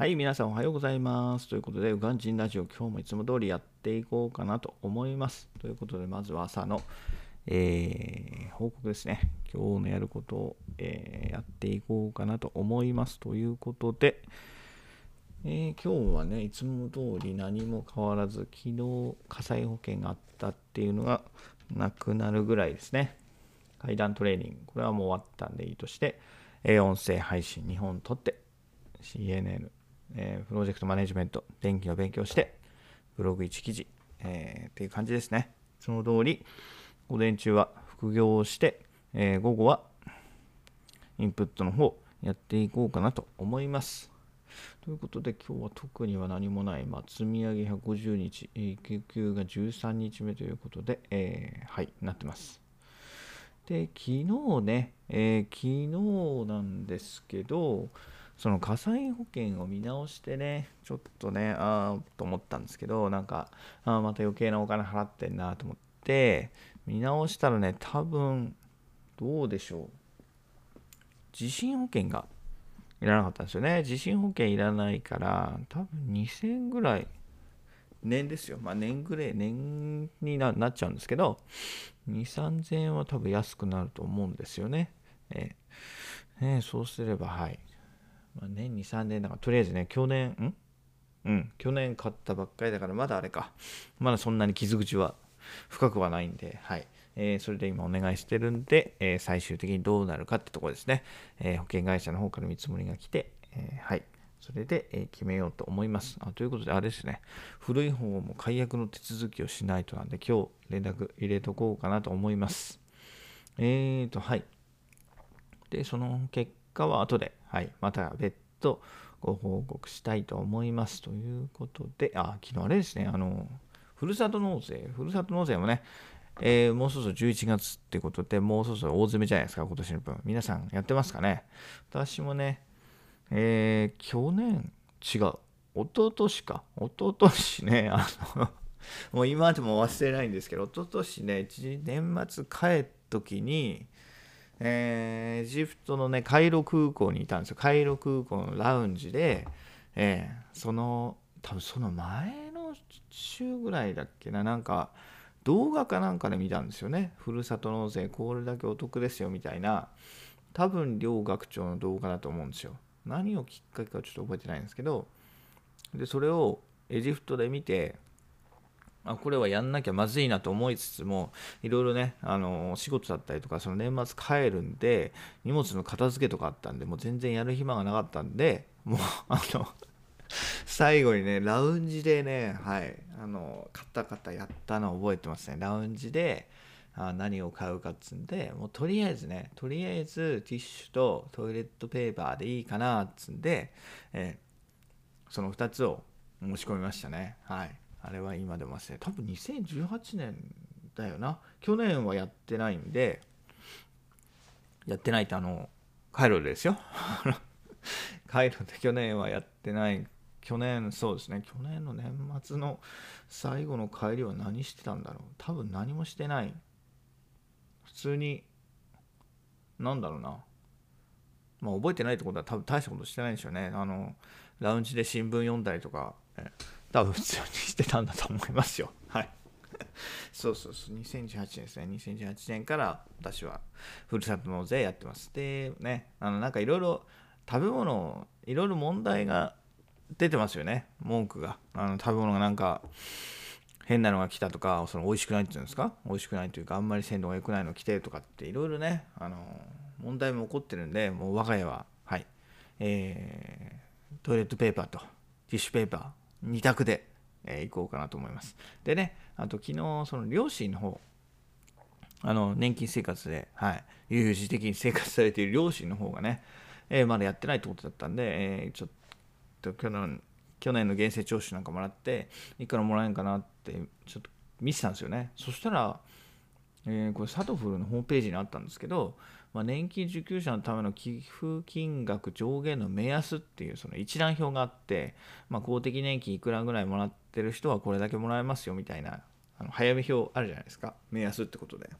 はい、皆さんおはようございます。ということで、ウガンジンラジオ、今日もいつも通りやっていこうかなと思います。ということで、まずは朝の、えー報告ですね。今日のやることを、えーやっていこうかなと思います。ということで、えー今日はね、いつも通り何も変わらず、昨日火災保険があったっていうのがなくなるぐらいですね。階段トレーニング、これはもう終わったんでいいとして、え音声配信2本撮って、CNN、えープロジェクトマネジメント、電気の勉強して、ブログ1記事、えーっていう感じですね。その通り、午前中は副業をして、えー午後はインプットの方やっていこうかなと思います。ということで今日は特には何もない、まあ、積み上げ150日、えー救急が13日目ということで、えーはい、なってます。で、昨日ね、えー昨日なんですけど、その火災保険を見直してね、ちょっとね、あーと思ったんですけど、なんか、あーまた余計なお金払ってんなと思って、見直したらね、多分、どうでしょう。地震保険がいらなかったんですよね。地震保険いらないから、多分2000円ぐらい、年ですよ。まあ年ぐらい、年にななっちゃうんですけど、2、3000円は多分安くなると思うんですよね。えーねそうすれば、はい。まあ、年2、3年だから、とりあえずね、去年、ん？うん、去年買ったばっかりだから、まだあれか。まだそんなに傷口は深くはないんで、はい。えーそれで今お願いしてるんで、えー最終的にどうなるかってとこですね。えー保険会社の方から見積もりが来て、えはい。それで、え決めようと思います。あということで、あれですね。古い方も解約の手続きをしないとなんで、今日連絡入れとこうかなと思います。えーと、はい。で、その結果は後で、はい、また別途ご報告したいと思います。ということで、あ、昨日あれですね、あの、ふるさと納税、ふるさと納税もね、えーもうそろそろ11月ってことで、もうそろそろ大詰めじゃないですか、今年の分。皆さんやってますかね。私もね、えー去年、違う、一昨年か、一昨年ね、あの、もう今でも忘れないんですけど、一昨年ね、年末帰った時に、えーエジプトのね、カイロ空港にいたんですよ。カイロ空港のラウンジで、えーその、多分その前の週ぐらいだっけな、なんか、動画かなんかで見たんですよね。ふるさと納税、これだけお得ですよ、みたいな。多分、両学長の動画だと思うんですよ。何をきっかけかちょっと覚えてないんですけど、で、それをエジプトで見て、あこれはやんなきゃまずいなと思いつつもいろいろねあの仕事だったりとかその年末帰るんで荷物の片付けとかあったんでもう全然やる暇がなかったんでもうあの最後にねラウンジでねはいあのカタカタやったの覚えてますねラウンジであ何を買うかっつんでもうとりあえずねとりあえずティッシュとトイレットペーパーでいいかなっつんで、えーその2つを申し込みましたね。はい。あれは今でも忘れ多分2018年だよな。去年はやってないんで、やってないってあの、カイロですよ。カイロで去年はやってない。去年、そうですね。去年の年末の最後の帰りは何してたんだろう。多分何もしてない。普通に、なんだろうな。まあ、覚えてないってことは多分大したことしてないんでしょうね。あの、ラウンジで新聞読んだりとか、え多分普通にしてたんだと思いますよ。はい。そうそうそう、2018年ですね。2018年から私はふるさと納税やってます。で、ね、あの、なんかいろいろ食べ物、いろいろ問題が出てますよね。文句が。あの、食べ物がなんか、変なのが来たとか、その美味しくないっていうんですか？美味しくないというか、あんまり鮮度が良くないの来てとかって、いろいろね、あの、問題も起こってるんで、もう我が家は、はい、えートイレットペーパーとティッシュペーパー、2択で、えー行こうかなと思います。でね、あと昨日、その両親の方、あの、年金生活で、はい、悠々自適に生活されている両親の方がね、えーまだやってないってことだったんで、えーちょっと去年、去年の源泉徴収なんかもらって、いくらもらえんかなって、ちょっと見てたんですよね。そしたら、えーこれ、サトフルのホームページにあったんですけど、まあ、年金受給者のための寄付金額上限の目安っていうその一覧表があって、まあ、公的年金いくらぐらいもらってる人はこれだけもらえますよみたいなあの早め表あるじゃないですか。目安ってことで。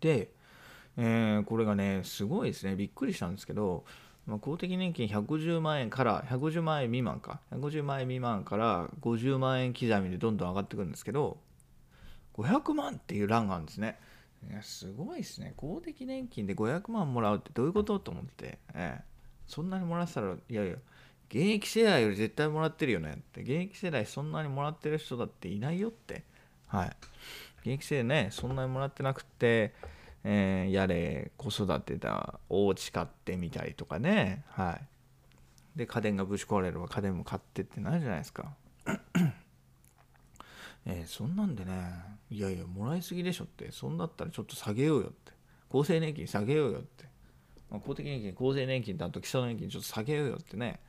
で、えーこれがねすごいですね。びっくりしたんですけどまあ、公的年金150万円から150万円未満か。150万円未満から50万円刻みでどんどん上がってくるんですけど500万っていう欄があるんですね。いやすごいですね。公的年金で500万もらうってどういうこと？と思って、ええ、そんなにもらってたらいやいや現役世代より絶対もらってるよねって。現役世代そんなにもらってる人だっていないよって。はい。現役生ねそんなにもらってなくてえー、やれ子育てだお家買ってみたりとかね。はい。で家電がぶち壊れれば家電も買ってってなるじゃないですか。えー、そんなんでねいやいやもらいすぎでしょってそんだったらちょっと下げようよって厚生年金下げようよって、まあ、公的年金厚生年金とあと基礎年金ちょっと下げようよってね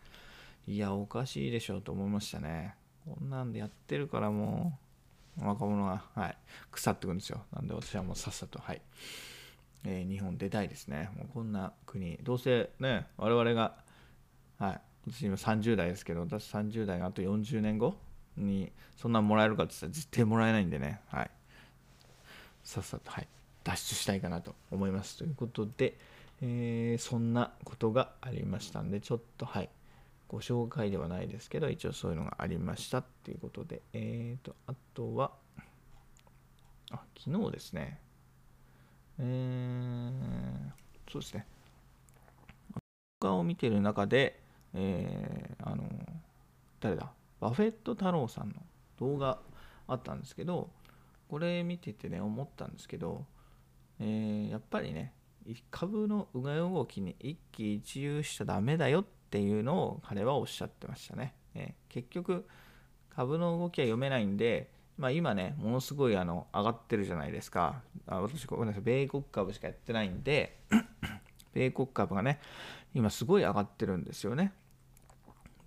いやおかしいでしょと思いましたねこんなんでやってるからもう若者が、はい、腐ってくんですよ。なんで私はもうさっさと、はい、えー、日本出たいですね。もうこんな国、どうせね、我々が、はい、私今30代ですけど、私30代があと40年後にそんなもらえるかって言ったら絶対もらえないんでね、はい、さっさと、はい、脱出したいかなと思います。ということで、えー、そんなことがありましたんで、ちょっと、はい、ご紹介ではないですけど、一応そういうのがありましたっていうことで、え、ー、と、あとは、あ、昨日ですね、えー、そうですね、動画を見てる中で、えー、あの、誰だ、バフェット太郎さんの動画あったんですけど、これ見ててね、思ったんですけど、えー、やっぱりね、株のうがい動きに一喜一憂しちゃダメだよっていうのを彼はおっしゃってましたね。え結局株の動きは読めないんで、まあ、今ねものすごいあの上がってるじゃないですかあ私ごめんなさい米国株しかやってないんで 米国株がね今すごい上がってるんですよね。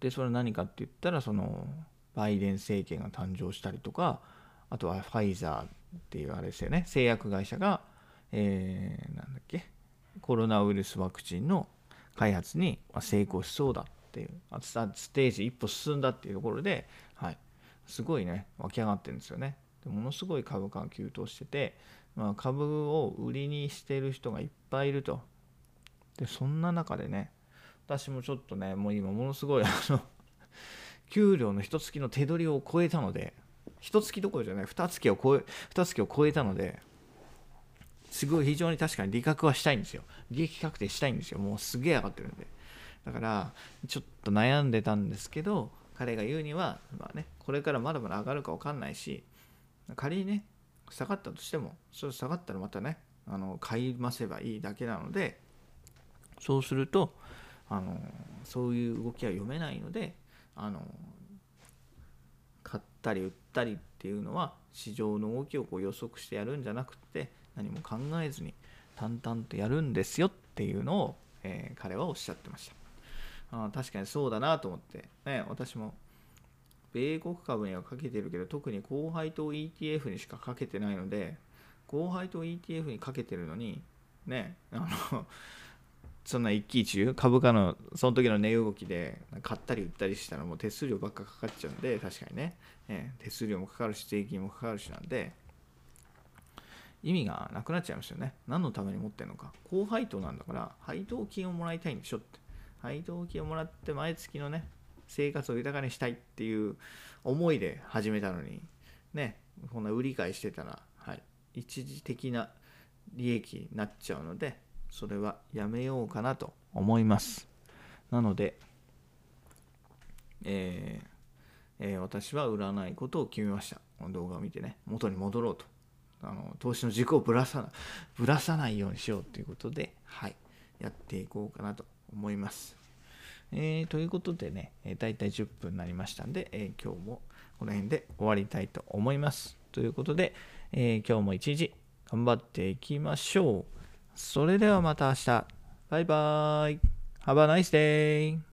でそれ何かって言ったらそのバイデン政権が誕生したりとかあとはファイザーっていうあれですよね。製薬会社が、えー、なんだっけコロナウイルスワクチンの開発に成功しそうだっていうステージ一歩進んだっていうところで、はい、すごいね湧き上がってるんですよね。でものすごい株価が急騰してて、まあ、株を売りにしてる人がいっぱいいると。でそんな中でね私もちょっとねもう今ものすごいあの 給料の一月の手取りを超えたので一月どころじゃない二月を超え二月を超えたのですごい非常に確かに利確はしたいんですよ。利益確定したいんですよ。もうすげえ上がってるんで。だから、ちょっと悩んでたんですけど、彼が言うには、まあね、これからまだまだ上がるか分かんないし、仮にね、下がったとしても、それ下がったらまたね、あの買い増せばいいだけなので、そうすると、あのそういう動きは読めないので、あの買ったり売ったりっていうのは市場の動きをこう予測してやるんじゃなくて何も考えずに淡々とやるんですよっていうのを、えー、彼はおっしゃってました。あ確かにそうだなと思って、ね、私も米国株にはかけてるけど特に高配当 ETF にしかかけてないので高配当 ETF にかけてるのにねあのそんな一喜一憂？株価のその時の値動きで買ったり売ったりしたらもう手数料ばっかかかっちゃうんで確かにね、えー、手数料もかかるし税金もかかるしなんで意味がなくなっちゃいましたよね。何のために持ってるのか。高配当なんだから、配当金をもらいたいんでしょって。配当金をもらって毎月のね、生活を豊かにしたいっていう思いで始めたのに、ね、こんな売り買いしてたら、はい、一時的な利益になっちゃうので、それはやめようかなと思います。なので、えーえー、私は売らないことを決めました。この動画を見てね、元に戻ろうと。あの投資の軸をぶらさぶらさないようにしようということで、はい、やっていこうかなと思います。えー、ということでね、えー、大体10分になりましたんで、えー、今日もこの辺で終わりたいと思います。ということで、え今日も一日頑張っていきましょう。それではまた明日。バイバイ。Have a nice day.